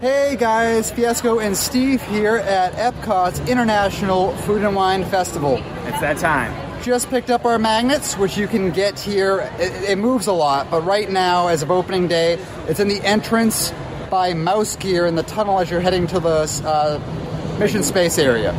Hey guys, Fiasco and Steve here at Epcot's International Food and Wine Festival. It's that time. Just picked up our magnets, which you can get here. It, it moves a lot, but right now, as of opening day, it's in the entrance by Mouse Gear in the tunnel as you're heading to the uh, mission space area.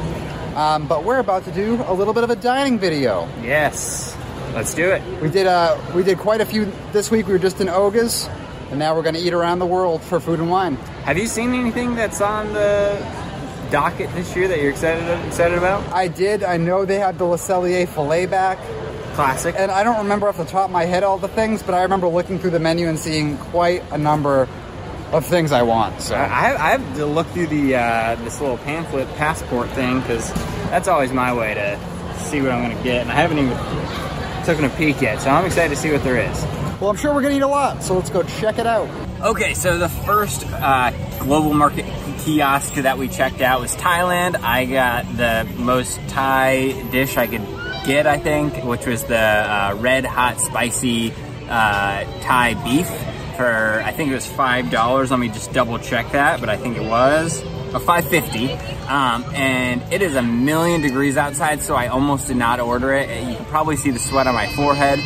Um, but we're about to do a little bit of a dining video. Yes, let's do it. We did uh, we did quite a few this week. We were just in Oga's, and now we're going to eat around the world for food and wine. Have you seen anything that's on the docket this year that you're excited excited about? I did. I know they had the Le Cellier filet back. Classic. And I don't remember off the top of my head all the things, but I remember looking through the menu and seeing quite a number of things I want. So I have, I have to look through the uh, this little pamphlet passport thing because that's always my way to see what I'm going to get, and I haven't even taken a peek yet. So I'm excited to see what there is. Well, I'm sure we're going to eat a lot, so let's go check it out. Okay, so the first uh, global market kiosk that we checked out was Thailand. I got the most Thai dish I could get, I think, which was the uh, red hot spicy uh, Thai beef for I think it was five dollars. Let me just double check that, but I think it was a five fifty. Um, and it is a million degrees outside, so I almost did not order it. You can probably see the sweat on my forehead.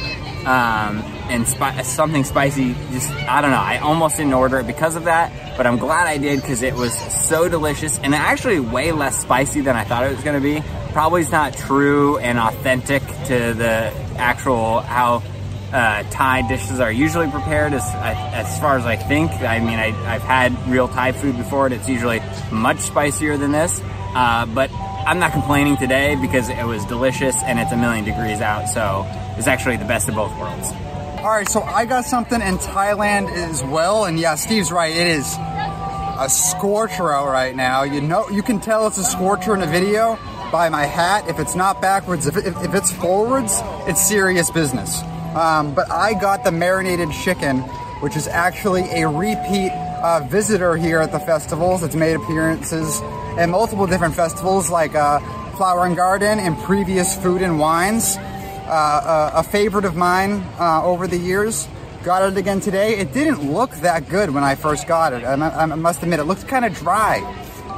Um, and spi- something spicy. Just I don't know. I almost didn't order it because of that, but I'm glad I did because it was so delicious and actually way less spicy than I thought it was going to be. Probably is not true and authentic to the actual how uh, Thai dishes are usually prepared. As as far as I think, I mean, I, I've had real Thai food before, and it's usually much spicier than this. Uh, but I'm not complaining today because it was delicious and it's a million degrees out, so it's actually the best of both worlds. All right, so I got something in Thailand as well, and yeah, Steve's right. It is a scorcher out right now. You know, you can tell it's a scorcher in a video by my hat. If it's not backwards, if, if, if it's forwards, it's serious business. Um, but I got the marinated chicken, which is actually a repeat uh, visitor here at the festivals. It's made appearances at multiple different festivals like uh, Flower and Garden and previous food and wines. Uh, a, a, favorite of mine uh, over the years. Got it again today. It didn't look that good when I first got it. I, I must admit, it looked kind of dry.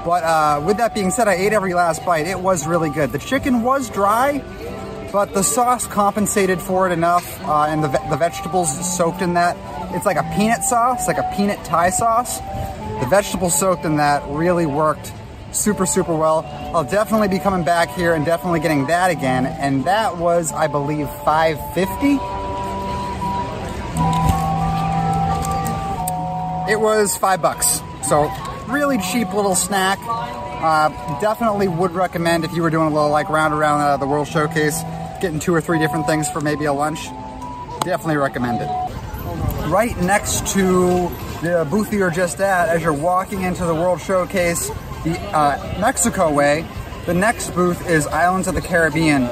But uh, with that being said, I ate every last bite. It was really good. The chicken was dry, but the sauce compensated for it enough, uh, and the, the vegetables soaked in that. It's like a peanut sauce, like a peanut Thai sauce. The vegetables soaked in that really worked super, super well. I'll definitely be coming back here and definitely getting that again. And that was, I believe, 550. It was five bucks. So really cheap little snack. Uh, definitely would recommend if you were doing a little like round around uh, the World Showcase, getting two or three different things for maybe a lunch. Definitely recommend it. Right next to the booth you're just at, as you're walking into the World Showcase, the uh, Mexico way, the next booth is Islands of the Caribbean,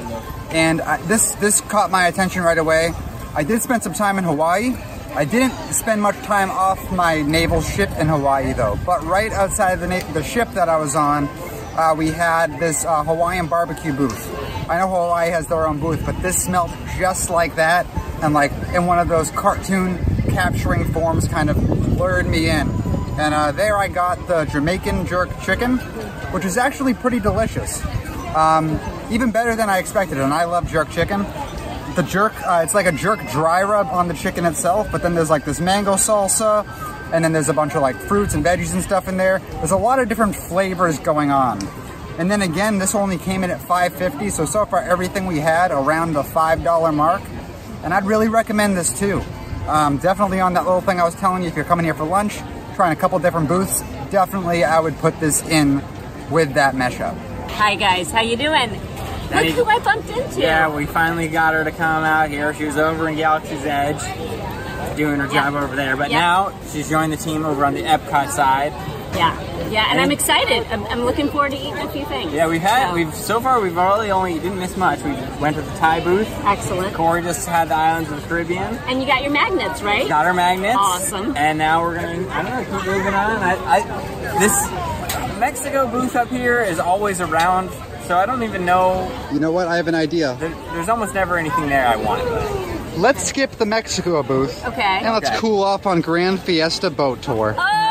and I, this this caught my attention right away. I did spend some time in Hawaii. I didn't spend much time off my naval ship in Hawaii though, but right outside the, the ship that I was on, uh, we had this uh, Hawaiian barbecue booth. I know Hawaii has their own booth, but this smelled just like that, and like in one of those cartoon capturing forms, kind of lured me in. And uh, there I got the Jamaican jerk chicken, which is actually pretty delicious. Um, even better than I expected, and I love jerk chicken. The jerk, uh, it's like a jerk dry rub on the chicken itself, but then there's like this mango salsa, and then there's a bunch of like fruits and veggies and stuff in there. There's a lot of different flavors going on. And then again, this only came in at 5.50, so so far everything we had around the $5 mark. And I'd really recommend this too. Um, definitely on that little thing I was telling you, if you're coming here for lunch, trying a couple different booths, definitely I would put this in with that mesh up. Hi guys, how you doing? Look who I bumped into. Yeah, we finally got her to come out here. She was over in Galaxy's Edge doing her job over there, but now she's joined the team over on the Epcot side. Yeah, yeah, and, and I'm excited. I'm, I'm, looking forward to eating a few things. Yeah, we've had so. we've so far we've really only didn't miss much. We went to the Thai booth. Excellent. Corey just had the islands of the Caribbean. And you got your magnets, right? Got our magnets. Awesome. And now we're gonna I don't know keep moving on. I, I this Mexico booth up here is always around, so I don't even know. You know what? I have an idea. There, there's almost never anything there I want. Let's skip the Mexico booth. Okay. And let's okay. cool off on Gran Fiesta Boat Tour. Oh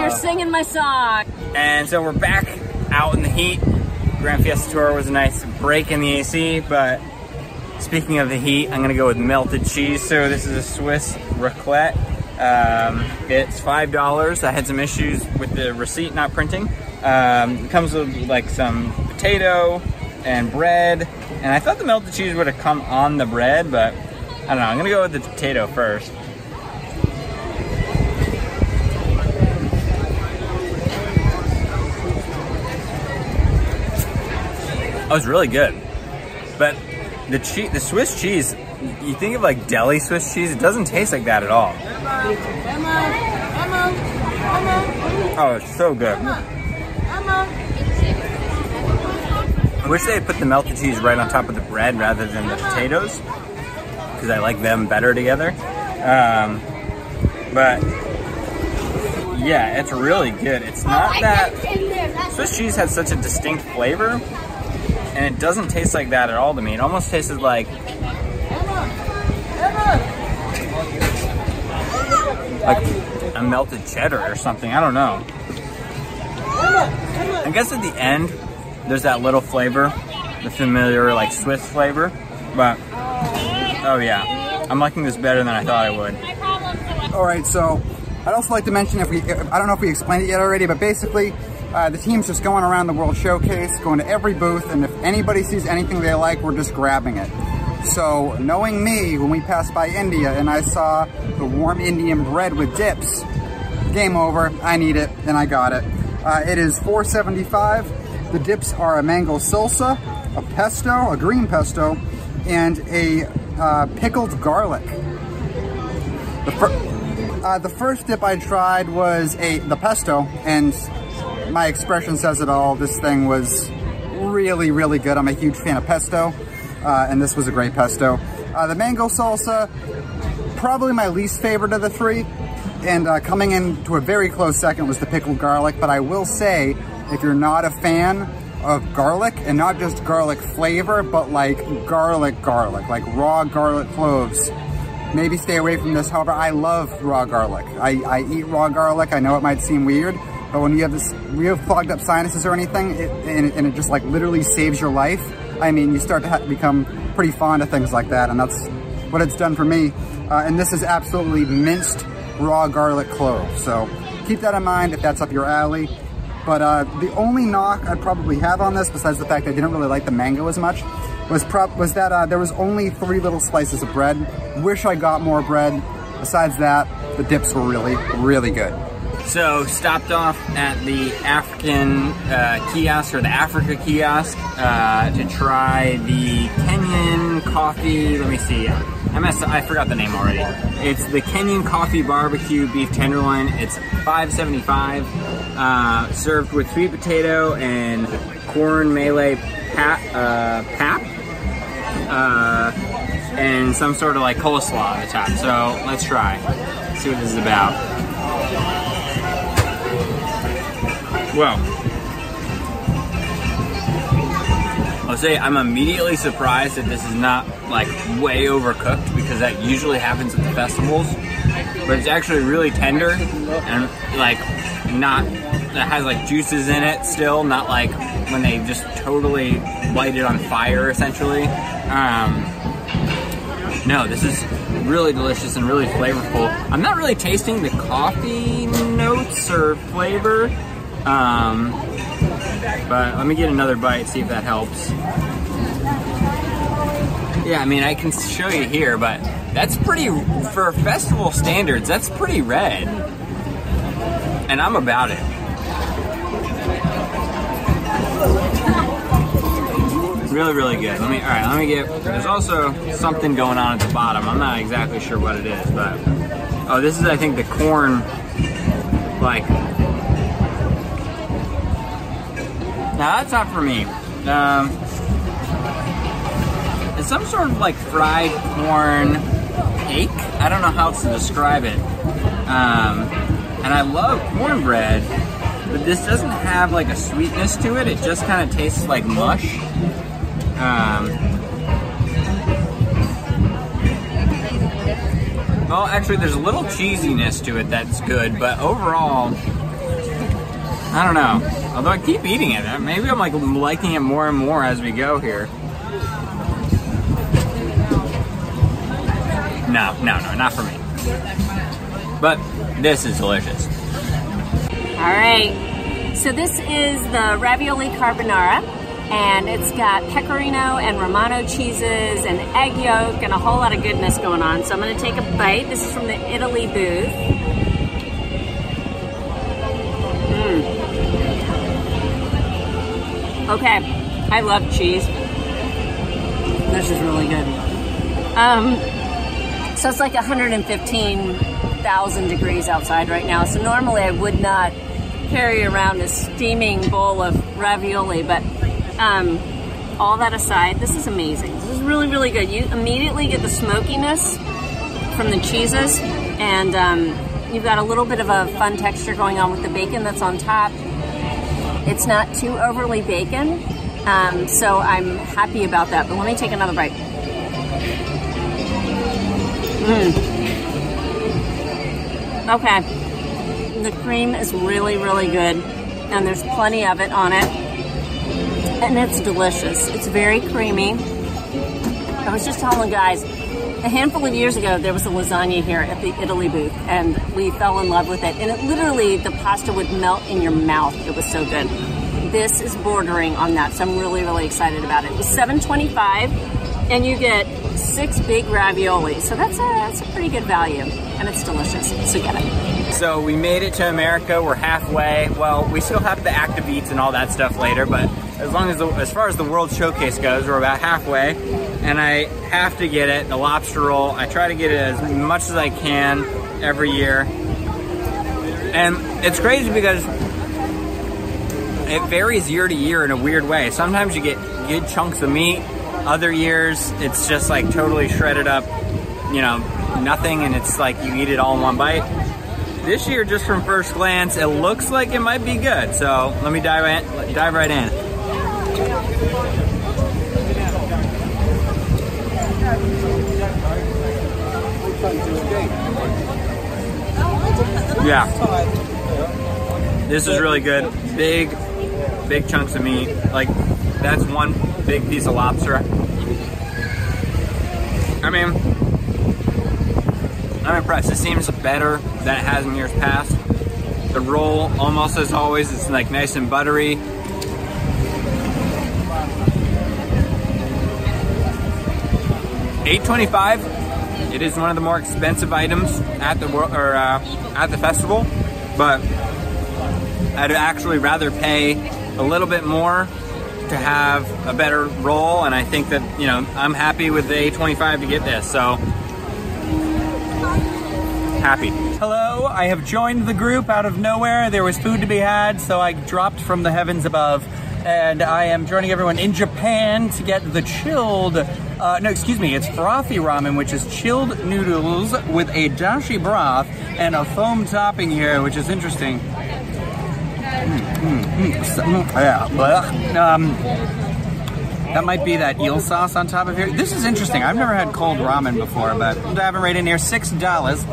You're singing my song. And so we're back out in the heat. Gran Fiesta Tour was a nice break in the AC, but speaking of the heat, I'm gonna go with melted cheese. So this is a Swiss raclette. Um, it's five dollars. I had some issues with the receipt not printing. Um, it comes with like some potato and bread, and I thought the melted cheese would have come on the bread, but I don't know. I'm gonna go with the potato first. Oh, was really good. But the cheese, the Swiss cheese, you think of like deli Swiss cheese, it doesn't taste like that at all. Oh, it's so good. I wish they had put the melted cheese right on top of the bread rather than the potatoes, because I like them better together. Um, but yeah, it's really good. It's not that Swiss cheese has such a distinct flavor, and it doesn't taste like that at all to me. It almost tasted like like a melted cheddar or something. I don't know. I guess at the end, there's that little flavor, the familiar like Swiss flavor. But oh yeah, I'm liking this better than I thought I would. All right, so I'd also like to mention if we, I don't know if we explained it yet already, but basically uh, the team's just going around the World Showcase, going to every booth, and if anybody sees anything they like, we're just grabbing it. So knowing me, when we passed by India and I saw the warm Indian bread with dips, game over, I need it, and I got it. Uh, it is 4.75. The dips are a mango salsa, a pesto, a green pesto, and a uh, pickled garlic. The, fir uh, the first dip I tried was a the pesto, and my expression says it all. This thing was really, really good. I'm a huge fan of pesto, uh, and this was a great pesto. Uh, the mango salsa, probably my least favorite of the three, and uh, coming in to a very close second was the pickled garlic, but I will say, if you're not a fan of garlic, and not just garlic flavor, but like garlic garlic, like raw garlic cloves, maybe stay away from this. However, I love raw garlic. I, I eat raw garlic. I know it might seem weird, but when you have this, have clogged up sinuses or anything, it, and, it, and, it, just like literally saves your life, I mean, you start to become pretty fond of things like that, and that's what it's done for me. Uh, and this is absolutely minced raw garlic clove. So keep that in mind if that's up your alley. But uh, the only knock I'd probably have on this, besides the fact I didn't really like the mango as much, was was that uh, there was only three little slices of bread. Wish I got more bread. Besides that, the dips were really, really good. So stopped off at the African uh, kiosk or the Africa kiosk uh, to try the Kenyan coffee. Let me see. I messed. I forgot the name already. It's the Kenyan coffee barbecue beef tenderloin. It's $5.75. Uh, served with sweet potato and corn pat, uh, pap. Uh, and some sort of like coleslaw at the top. So let's try. see what this is about. Well, I'll say I'm immediately surprised that this is not like way overcooked because that usually happens at the festivals. But it's actually really tender and like not that has like juices in it still, not like when they just totally light it on fire essentially. Um, no, this is really delicious and really flavorful. I'm not really tasting the coffee notes or flavor. Um, but let me get another bite, see if that helps. Yeah, I mean, I can show you here, but that's pretty, for festival standards, that's pretty red. And I'm about it. Really, really good. Let me, all right, let me get, there's also something going on at the bottom. I'm not exactly sure what it is, but, oh, this is, I think, the corn, like, now that's not for me. Um, it's some sort of like fried corn cake. I don't know how else to describe it. Um, and I love cornbread, but this doesn't have like a sweetness to it. It just kind of tastes like mush. Um, well, actually, there's a little cheesiness to it that's good, but overall, I don't know. Although I keep eating it, maybe I'm like liking it more and more as we go here. No, no, no, not for me. But this is delicious. All right. So this is the ravioli carbonara, and it's got pecorino and romano cheeses and egg yolk and a whole lot of goodness going on. So I'm going to take a bite. This is from the Italy booth. Okay, I love cheese. This is really good. Um, so it's like 115,000 degrees outside right now. So normally I would not carry around a steaming bowl of ravioli, but um, all that aside, this is amazing. This is really, really good. You immediately get the smokiness from the cheeses, and um, you've got a little bit of a fun texture going on with the bacon that's on top. It's not too overly bacon, um, so I'm happy about that. But let me take another bite. Mm. Okay. The cream is really, really good, and there's plenty of it on it, and it's delicious. It's very creamy. I was just telling the guys, a handful of years ago, there was a lasagna here at the Italy booth, and we fell in love with it. And it literally, the pasta would melt in your mouth. It was so good. This is bordering on that, so I'm really, really excited about it. It was $7.25, and you get six big ravioli. So that's a, that's a pretty good value, and it's delicious. So get it. So we made it to America. We're halfway. Well, we still have the active eats and all that stuff later, but as long as the, as far as the World Showcase goes, we're about halfway. And I have to get it, the lobster roll. I try to get it as much as I can every year. And it's crazy because it varies year to year in a weird way. Sometimes you get good chunks of meat. Other years, it's just like totally shredded up, you know, nothing, and it's like you eat it all in one bite. This year, just from first glance, it looks like it might be good. So let me dive in, dive right in. Yeah. This is really good. Big, big chunks of meat. Like, that's one big piece of lobster. I mean, I'm impressed. It seems better than it has in years past. The roll, almost as always, it's like nice and buttery. Eight twenty-five. It is one of the more expensive items at the wor- or uh, at the festival, but I'd actually rather pay a little bit more to have a better roll, and I think that you know I'm happy with the A25 to get this. So happy. Hello, I have joined the group out of nowhere. There was food to be had, so I dropped from the heavens above. And I am joining everyone in Japan to get the chilled, uh, no, excuse me, it's frothy ramen, which is chilled noodles with a dashi broth and a foam topping here, which is interesting. Mm, mm, mm. Yeah. Um, that might be that eel sauce on top of here. This is interesting. I've never had cold ramen before, but I'm diving right in here. Six dollars.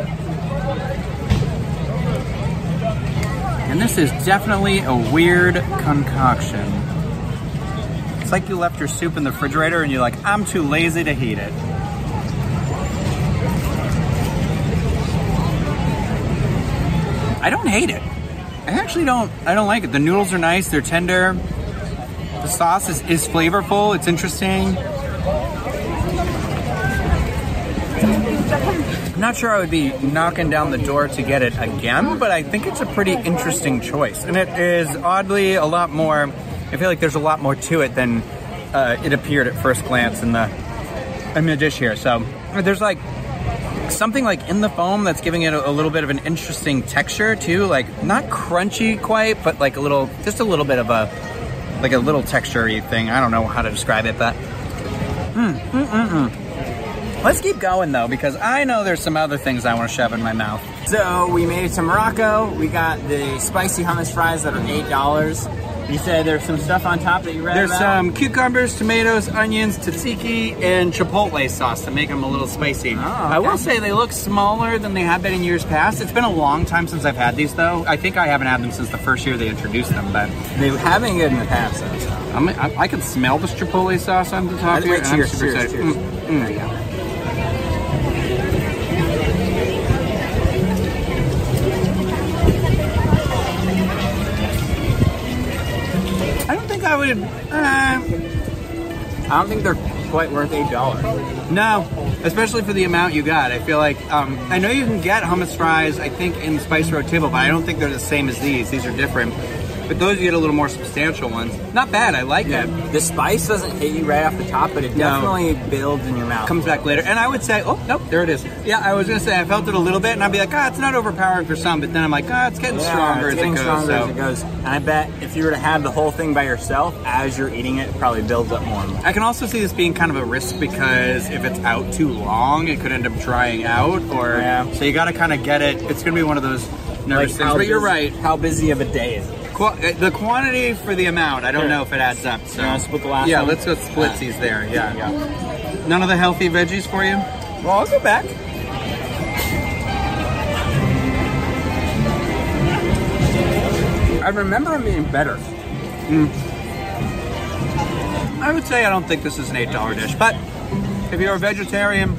And this is definitely a weird concoction. It's like you left your soup in the refrigerator and you're like, I'm too lazy to heat it. I don't hate it. I actually don't I don't like it. The noodles are nice, they're tender. The sauce is, is flavorful, it's interesting. I'm not sure I would be knocking down the door to get it again, but I think it's a pretty interesting choice. And it is oddly a lot more, I feel like there's a lot more to it than uh, it appeared at first glance in the, in the dish here. So there's like something like in the foam that's giving it a, a little bit of an interesting texture too. Like not crunchy quite, but like a little, just a little bit of a, like a little texture thing. I don't know how to describe it, but mm, mm, mm. Let's keep going though, because I know there's some other things I want to shove in my mouth. So we made it to Morocco. We got the spicy hummus fries that are eight dollars. You said there's some stuff on top that you read There's about? some cucumbers, tomatoes, onions, tzatziki, and chipotle sauce to make them a little spicy. I will say they look smaller than they have been in years past. It's been a long time since I've had these, though. I think I haven't had them since the first year they introduced them, but They have been good in the past, though. So. I'm, I, I can smell this chipotle sauce on the top Wait, here. I'm cheers, super cheers, excited. cheers. Mm, mm. There you go. I don't think would. Uh, I don't think they're quite worth eight dollars. no, especially for the amount you got. I feel like um, I know you can get hummus fries. I think in Spice Road Table, but I don't think they're the same as these. These are different. But those you get a little more substantial ones. Not bad. I like Yeah, it. the spice doesn't hit you right off the top, but it No. definitely builds in your mouth. Comes back later, and I would say, oh nope, there it is. Yeah, I was gonna say I felt it a little bit, and I'd be like, ah, it's not overpowering for some, but then I'm like, ah, it's getting Yeah, stronger it's as it goes. stronger so. as it goes. And I bet if you were to have the whole thing by yourself, as you're eating it, it probably builds up more and more. I can also see this being kind of a risk because if it's out too long, it could end up drying out. Or Yeah. so you got to kind of get it. It's going to be one of those nervous things. how But you're right. How busy of a day is it? Qu- uh, the quantity for the amount, I don't Sure. know if it adds up. So You split the last yeah, one? let's go splitsies there. Yeah, None of the healthy veggies for you. Well, I'll go back. I remember them being better. I would say I don't think this is an eight dollar dish, but if you're a vegetarian,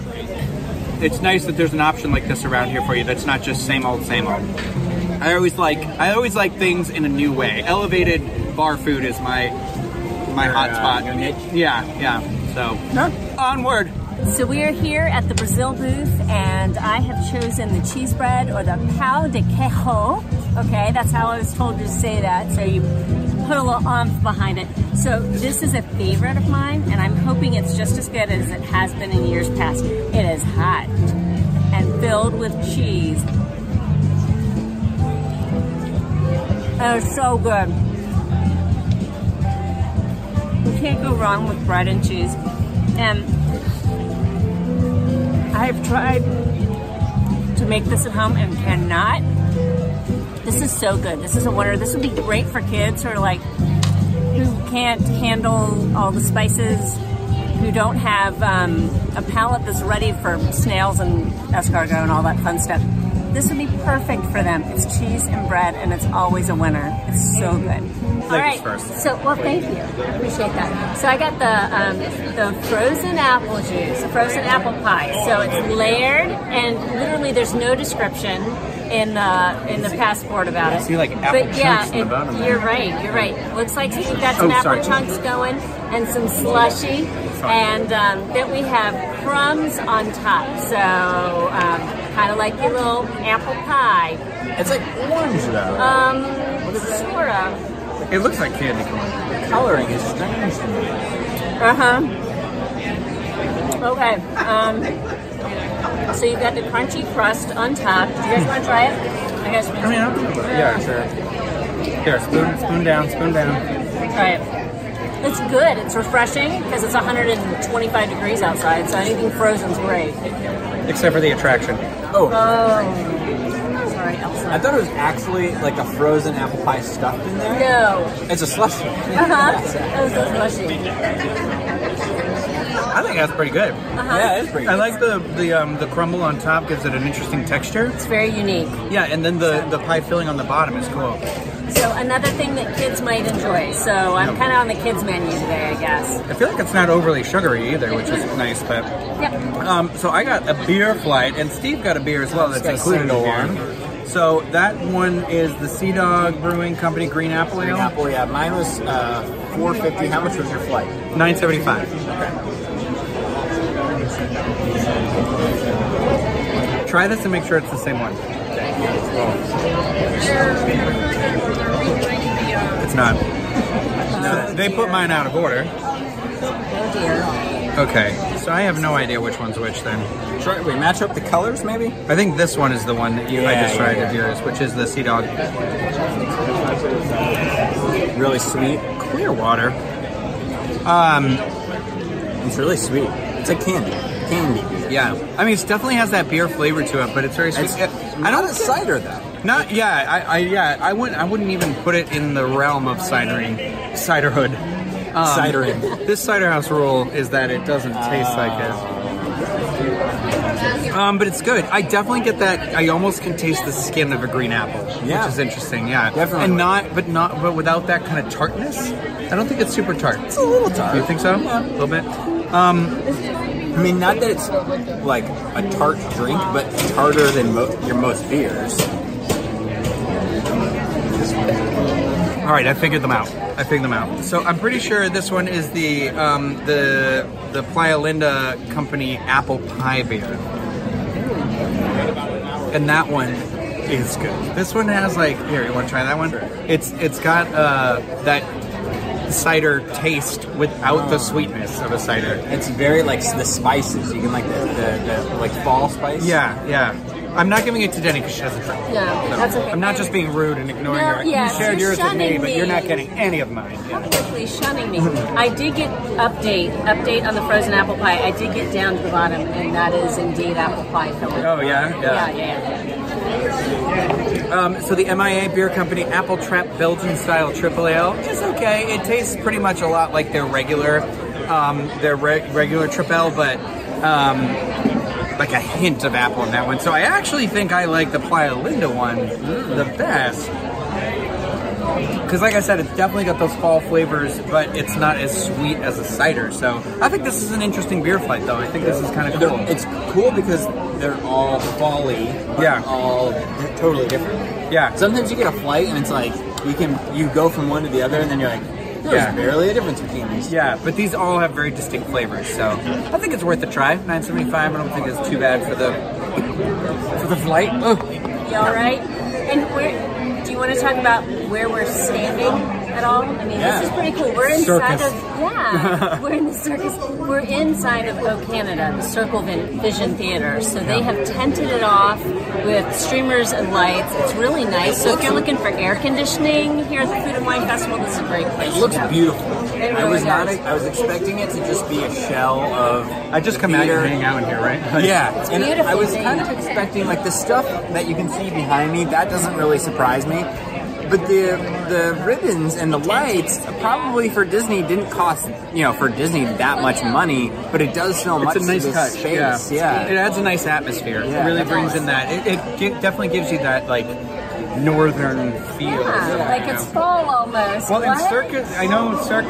it's nice that there's an option like this around here for you. That's not just same old, same old. I always like I always like things in a new way. Elevated bar food is my my Your, hot uh, spot. your niche? Yeah, yeah. So onward. So we are here at the Brazil booth, and I have chosen the cheese bread or the pão de queijo. Okay, that's how I was told to say that. So you put a little umph behind it. So this is a favorite of mine, and I'm hoping it's just as good as it has been in years past. It is hot and filled with cheese. It's so good. You can't go wrong with bread and cheese. And I've tried to make this at home and cannot. This is so good. This is a winner. This would be great for kids who are like who can't handle all the spices, who don't have um, a palate that's ready for snails and escargot and all that fun stuff. This would be perfect for them. It's cheese and bread, and it's always a winner. It's so good. All right. So, well, thank you. I appreciate that. So, I got the um, the frozen apple juice, frozen apple pie. So it's layered, and literally, there's no description in the in the passport about it. see, like, apple but yeah, chunks in the it- bottom you're right. You're right. Looks like we've got some Oh, apple sorry. chunks going and some slushy, and um, then we have crumbs on top. So um, kind of like your little apple pie. It's like orange though. Um, sort of. It looks like candy corn. the coloring is strange to me. Uh huh. Okay. Um, so you've got the crunchy crust on top. Do you guys want to try it? I guess. I mean, I'm- yeah, sure. Here, spoon, spoon down, spoon down. Try it. It's good. It's refreshing because it's 125 degrees outside, so anything frozen's great. Except for the attraction. Oh, Oh, sorry, Elsa. I thought it was actually like a frozen apple pie stuffed in there. No. It's a slushie. Uh huh. That was so slushy. I think that's pretty good. Uh-huh. Yeah, it's pretty. I like the the um, the crumble on top gives it an interesting texture. It's very unique. Yeah, and then the the pie filling on the bottom is cool. So another thing that kids might enjoy. So I'm kind of on the kids menu today, I guess. I feel like it's not overly sugary either, which is nice. But Yep. um, so I got a beer flight, and Steve got a beer as well. That's got included in the single beer. So that one is the Sea Dog Brewing Company Green Apple Ale, Apple, yeah. Mine was uh, 450. How much was your flight? nine seventy five. Okay. Try this and make sure it's the same one. It's not. They put mine out of order. Oh dear. Okay, so I have no idea which one's which then. Try, we match up the colors, maybe. I think this one is the one that you, I just tried yeah, of yours, which is the Sea Dog Really sweet. Clear Water. Um, It's really sweet. It's like candy. Candy. Yeah, I mean, it definitely has that beer flavor to it, but it's very sweet. It's, It- I know it's cider though. Not yeah, I, I yeah, I wouldn't I wouldn't even put it in the realm of cidering, ciderhood. Um, Cidering. This cider house rule is that it doesn't taste like it. Um, but it's good. I definitely get that. I almost can taste the skin of a green apple, Yeah. which is interesting. Yeah, Definitely. and not, but not, but without that kind of tartness. I don't think it's super tart. It's a little tart. You think so? Yeah. A little bit. Um, I mean, not that it's like a tart drink, but tarter than mo- your most beers. All right, I figured them out. I figured them out. So I'm pretty sure this one is the um, the the Playalinda Company apple pie beer, and that one is good. This one has like here. You want to try that one? It's it's got uh, that cider taste without the sweetness of a cider. It's very like the spices. You can like the, the, the like fall spice. Yeah, yeah. I'm not giving it to Denny because she doesn't drink. No, that's okay. I'm not just being rude and ignoring No, her. yes, you shared you're yours with me, shunning but you're not me. getting any of mine. Yeah. Publicly shunning me. I did get update update on the frozen apple pie. I did get down to the bottom, and that is indeed apple pie filling. Oh yeah, yeah, yeah. yeah. Um, so the MIA Beer Company Apple Trap Belgian Style Triple Ale is okay. It tastes pretty much a lot like their regular, um, their re- regular Triple but um, like a hint of apple in that one. So I actually think I like the Playalinda one the best. Because, like I said, it's definitely got those fall flavors, but it's not as sweet as a cider. So I think this is an interesting beer flight, though. I think this is kind of cool. It's cool because they're all folly, but Yeah. all totally different. yeah, Sometimes you get a flight and it's like you can you go from one to the other and then you're like, there's Yeah. barely a difference between these. Yeah, but these all have very distinct flavors, so I think it's worth a try. Nine seventy five. I don't think it's too bad for the for the flight. Oh, You all right? And where? Do you want to talk about where we're standing at all? I mean, Yeah. this is pretty cool. We're inside Circus. of yeah, we're in the circus. We're inside of O Canada, the Circle Vision Theater. So they have tented it off with streamers and lights. It's really nice. So if you're looking for air conditioning here at the Food and Wine Festival, this is a great place. It looks to go. beautiful. It I really was not. I was expecting it to just be a shell of. I just come out theater. and hang out in here, right? Yeah, and beautiful, I was Dave. kind of expecting like the stuff that you can see behind me. That doesn't really surprise me, but the the ribbons and the lights probably for Disney didn't cost you know for Disney that much money, but it does so much It's a nice to touch. space. Yeah. Yeah, it adds a nice atmosphere. Yeah, it really brings does. in that. It, it gi- definitely gives you that like northern feel. Yeah, like you it's know? fall almost. Well, in What? circus, I know cir-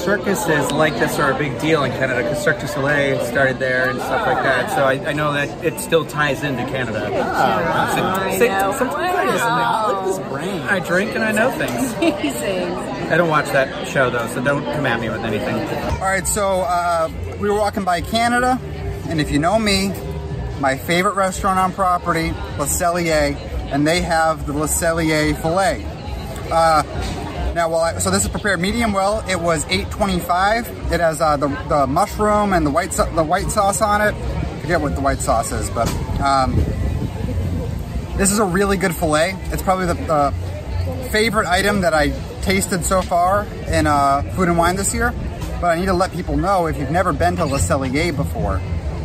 circuses like this are a big deal in Canada because Cirque du Soleil started there and stuff like that. So I, I know that it still ties into Canada. So- I say- know. sometimes I just- Wow. Look at this brain. I drink and I know things. Amazing. I don't watch that show though, so don't come at me with anything. All right, so uh, we were walking by Canada, and if you know me, my favorite restaurant on property, Le Cellier, and they have the Le Cellier filet. Uh, now, well, I, so this is prepared medium well. It was 8.25. It has uh, the, the mushroom and the white the white sauce on it. I forget what the white sauce is, but um, this is a really good filet. It's probably the, the favorite item that I tasted so far in uh, Food and Wine this year. But I need to let people know if you've never been to Le Cellier before,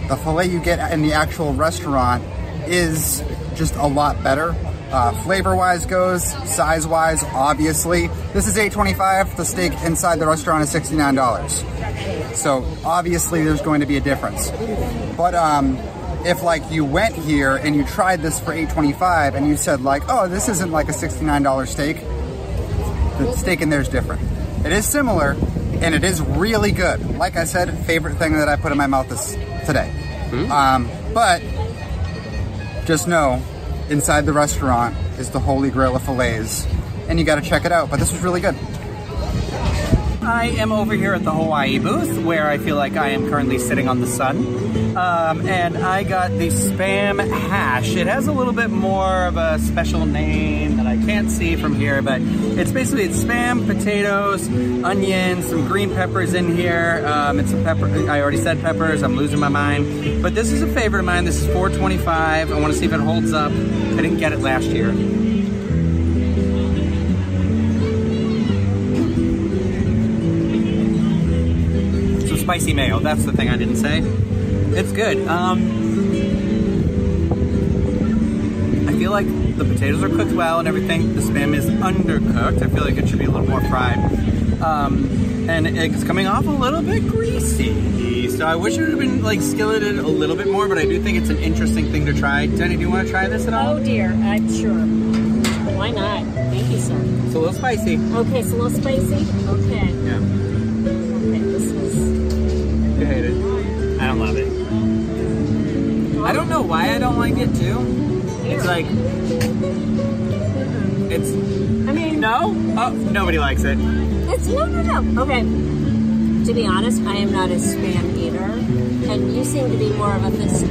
the filet you get in the actual restaurant is just a lot better. Uh, flavor-wise goes, size-wise, obviously. This is $8.25. The steak inside the restaurant is $69. So obviously there's going to be a difference. But um, if like you went here and you tried this for $8.25 and you said like, oh, this isn't like a $69 steak, the steak in there is different. It is similar and it is really good. Like I said, favorite thing that I put in my mouth this today. Um, but just know, inside the restaurant is the holy grail of fillets, and you got to check it out. But this was really good. I am over here at the Hawaii booth where I feel like I am currently sitting on the sun. Um, and I got the Spam Hash. It has a little bit more of a special name that I can't see from here, but it's basically it's Spam, potatoes, onions, some green peppers in here. Um, it's some pepper. I already said peppers. I'm losing my mind. But this is a favorite of mine. This is 4.25. I want to see if it holds up. I didn't get it last year. Spicy mayo. That's the thing I didn't say. It's good. Um, I feel like the potatoes are cooked well and everything. The spam is undercooked. I feel like it should be a little more fried. Um, and it's coming off a little bit greasy. So I wish it would have been like skilleted a little bit more, but I do think it's an interesting thing to try. Jenny, do you want to try this at all? Oh dear, I'm sure. Why not? Thank you, sir. It's a little spicy. Okay, it's a little spicy. Okay. Yeah. I don't know why I don't like it too. It's like it's I mean, no. Oh, nobody likes it. It's no, no, no. Okay. To be honest, I am not a spam eater, and you seem to be more of a fish.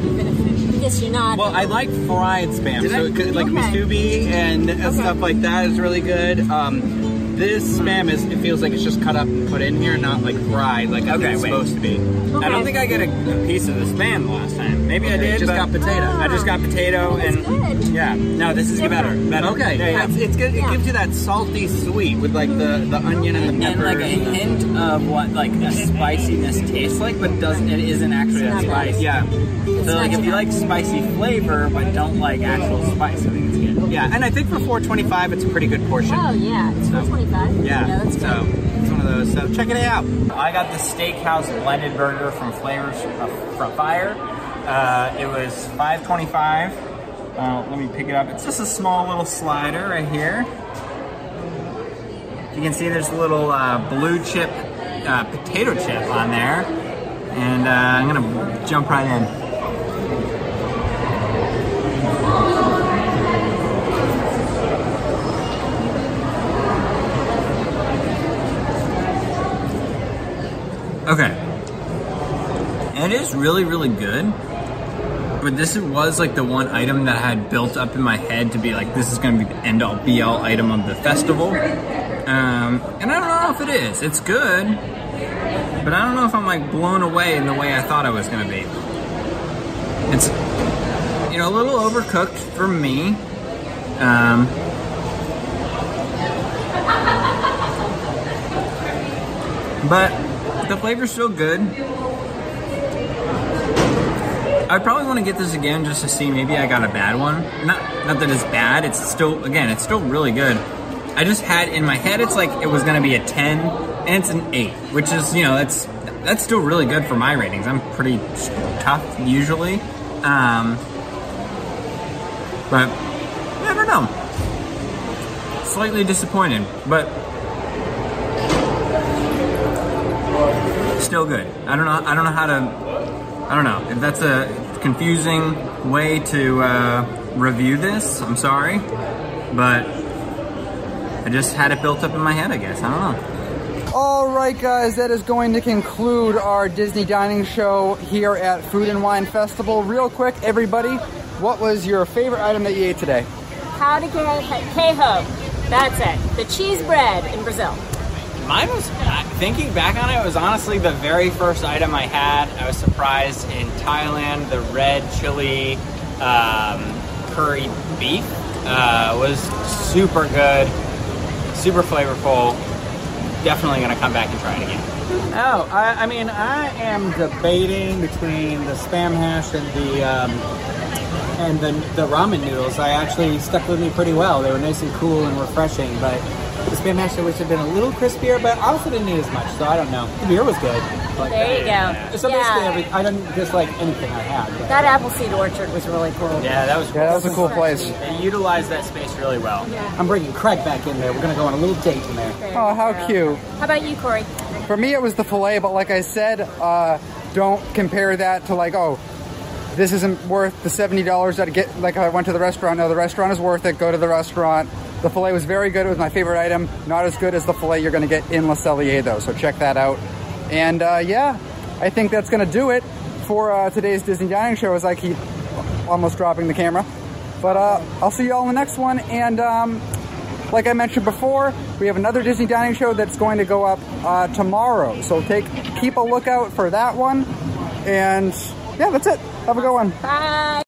Yes, you're not. Well, I like fried spam, Did so it could, like Okay. musubi and uh, stuff like that is really good. Um, this spam is it feels like it's just cut up and put in here, not like fried like Okay, it's wait. supposed to be. I don't think I got a, a piece of the spam last time. Maybe I Okay, did. just but got potato. I just got potato That's and good. yeah. No, this is better. Different. Better. Okay, Yeah, yeah. It's, it's good. It gives you that salty sweet with like the the onion and the pepper and like a hint of what like the spiciness tastes like, but doesn't it isn't actually It's that not bad. spice. Yeah. It's So like if you like spicy flavor but don't like actual spice, I think it's good. yeah, and I think for 425, it's a pretty good portion. Oh yeah, it's So, 425. Yeah, yeah, that's so good. it's one of those. So check it out. I got the steakhouse blended burger from Flavors uh, from Fire. Uh, it was 5.25. Uh, let me pick it up. It's just a small little slider right here. You can see there's a little uh, blue chip uh, potato chip on there, and uh, I'm gonna jump right in. Okay. It is really, really good. But this was like the one item that I had built up in my head to be like, this is going to be the end all be all item of the festival. Um, and I don't know if it is. It's good. But I don't know if I'm like blown away in the way I thought I was going to be. It's, you know, a little overcooked for me. Um, but the flavor's still good. I'd probably want to get this again just to see maybe I got a bad one. Not not that it's bad. It's still again, it's still really good. I just had in my head it's like it was gonna be a ten, and it's an eight, which is you know that's that's still really good for my ratings. I'm pretty tough usually, um, but I don't know. Slightly disappointed, but still good. I don't know. I don't know how to. I don't know if that's a confusing way to uh, review this. I'm sorry, but I just had it built up in my head. I guess I don't know. All right, guys, that is going to conclude our Disney dining show here at Food and Wine Festival. Real quick, everybody, what was your favorite item that you ate today? How to get queijo. That's it. The cheese bread in Brazil. Mine was uh, thinking back on it. It was honestly the very first item I had. I was surprised in Thailand. The red chili um, curry beef uh, was super good, super flavorful. Definitely gonna come back and try it again. Oh, I, I mean, I am debating between the spam hash and the um, and the, the ramen noodles. I actually stuck with me pretty well. They were nice and cool and refreshing, but the spam hash I wish had been a little crispier, but I also didn't need as much, so I don't know. The beer was good. Like, There you go. So basically, Yeah. every, I didn't dislike anything I had. but- That Appleseed Orchard was really cool. Yeah, that was. Yeah, that was a cool place. They utilized that space really well. Yeah. I'm bringing Craig back in there. We're going to go on a little date in there. Oh, how cute. How about you, Corey? For me, it was the filet, but like I said, uh, don't compare that to like, oh, this isn't worth the seventy dollars that I get. Like I went to the restaurant. No, the restaurant is worth it. Go to the restaurant. The filet was very good. It was my favorite item. Not as good as the filet you're going to get in Le Cellier, though. So check that out. And uh, yeah, I think that's going to do it for uh, today's Disney Dining Show. As I keep almost dropping the camera, but uh, I'll see you all in the next one. And um, like I mentioned before, we have another Disney Dining Show that's going to go up uh, tomorrow. So take keep a lookout for that one. And yeah, that's it. Have a good one. Bye.